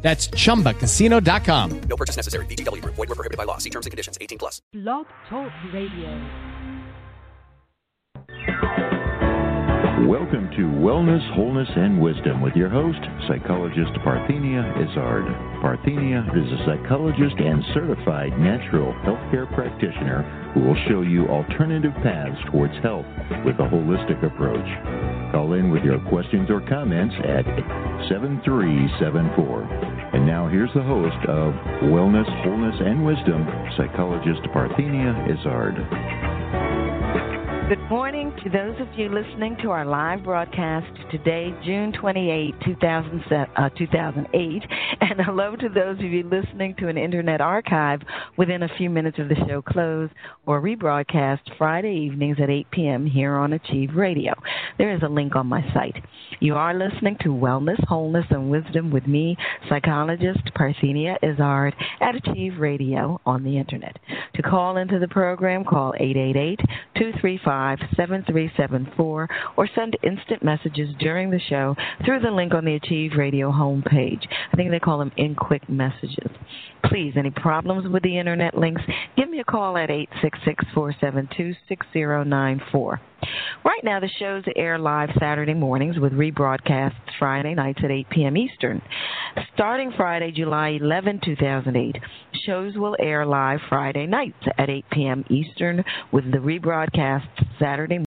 That's chumbacasino.com. No purchase necessary. VGW Group. Void were prohibited by law. See terms and conditions. 18 plus. Blog Talk Radio. Welcome to Wellness, Wholeness, and Wisdom with your host, psychologist Parthenia Izzard. Parthenia is a psychologist and certified natural healthcare practitioner who will show you alternative paths towards health with a holistic approach. Call in with your questions or comments at 7374. And now here's the host of Wellness, Wholeness, and Wisdom, psychologist Parthenia Izzard. Good morning to those of you listening to our live broadcast today, June 28, 2007, uh, 2008. And hello to those of you listening to an internet archive within a few minutes of the show close or rebroadcast Friday evenings at 8 p.m. here on Achieve Radio. There is a link on my site. You are listening to Wellness, Wholeness, and Wisdom with me, psychologist Parthenia Izzard at Achieve Radio on the internet. To call into the program, call 888 235 7374 or send instant messages during the show through the link on the Achieve Radio homepage. I think they call them in quick messages. Please, any problems with the internet links, give me a call at 866 472 6094. Right now, the shows air live Saturday mornings with rebroadcasts Friday nights at 8 p.m. Eastern. Starting Friday, July 11, 2008, shows will air live Friday nights at 8 p.m. Eastern with the rebroadcast Saturday.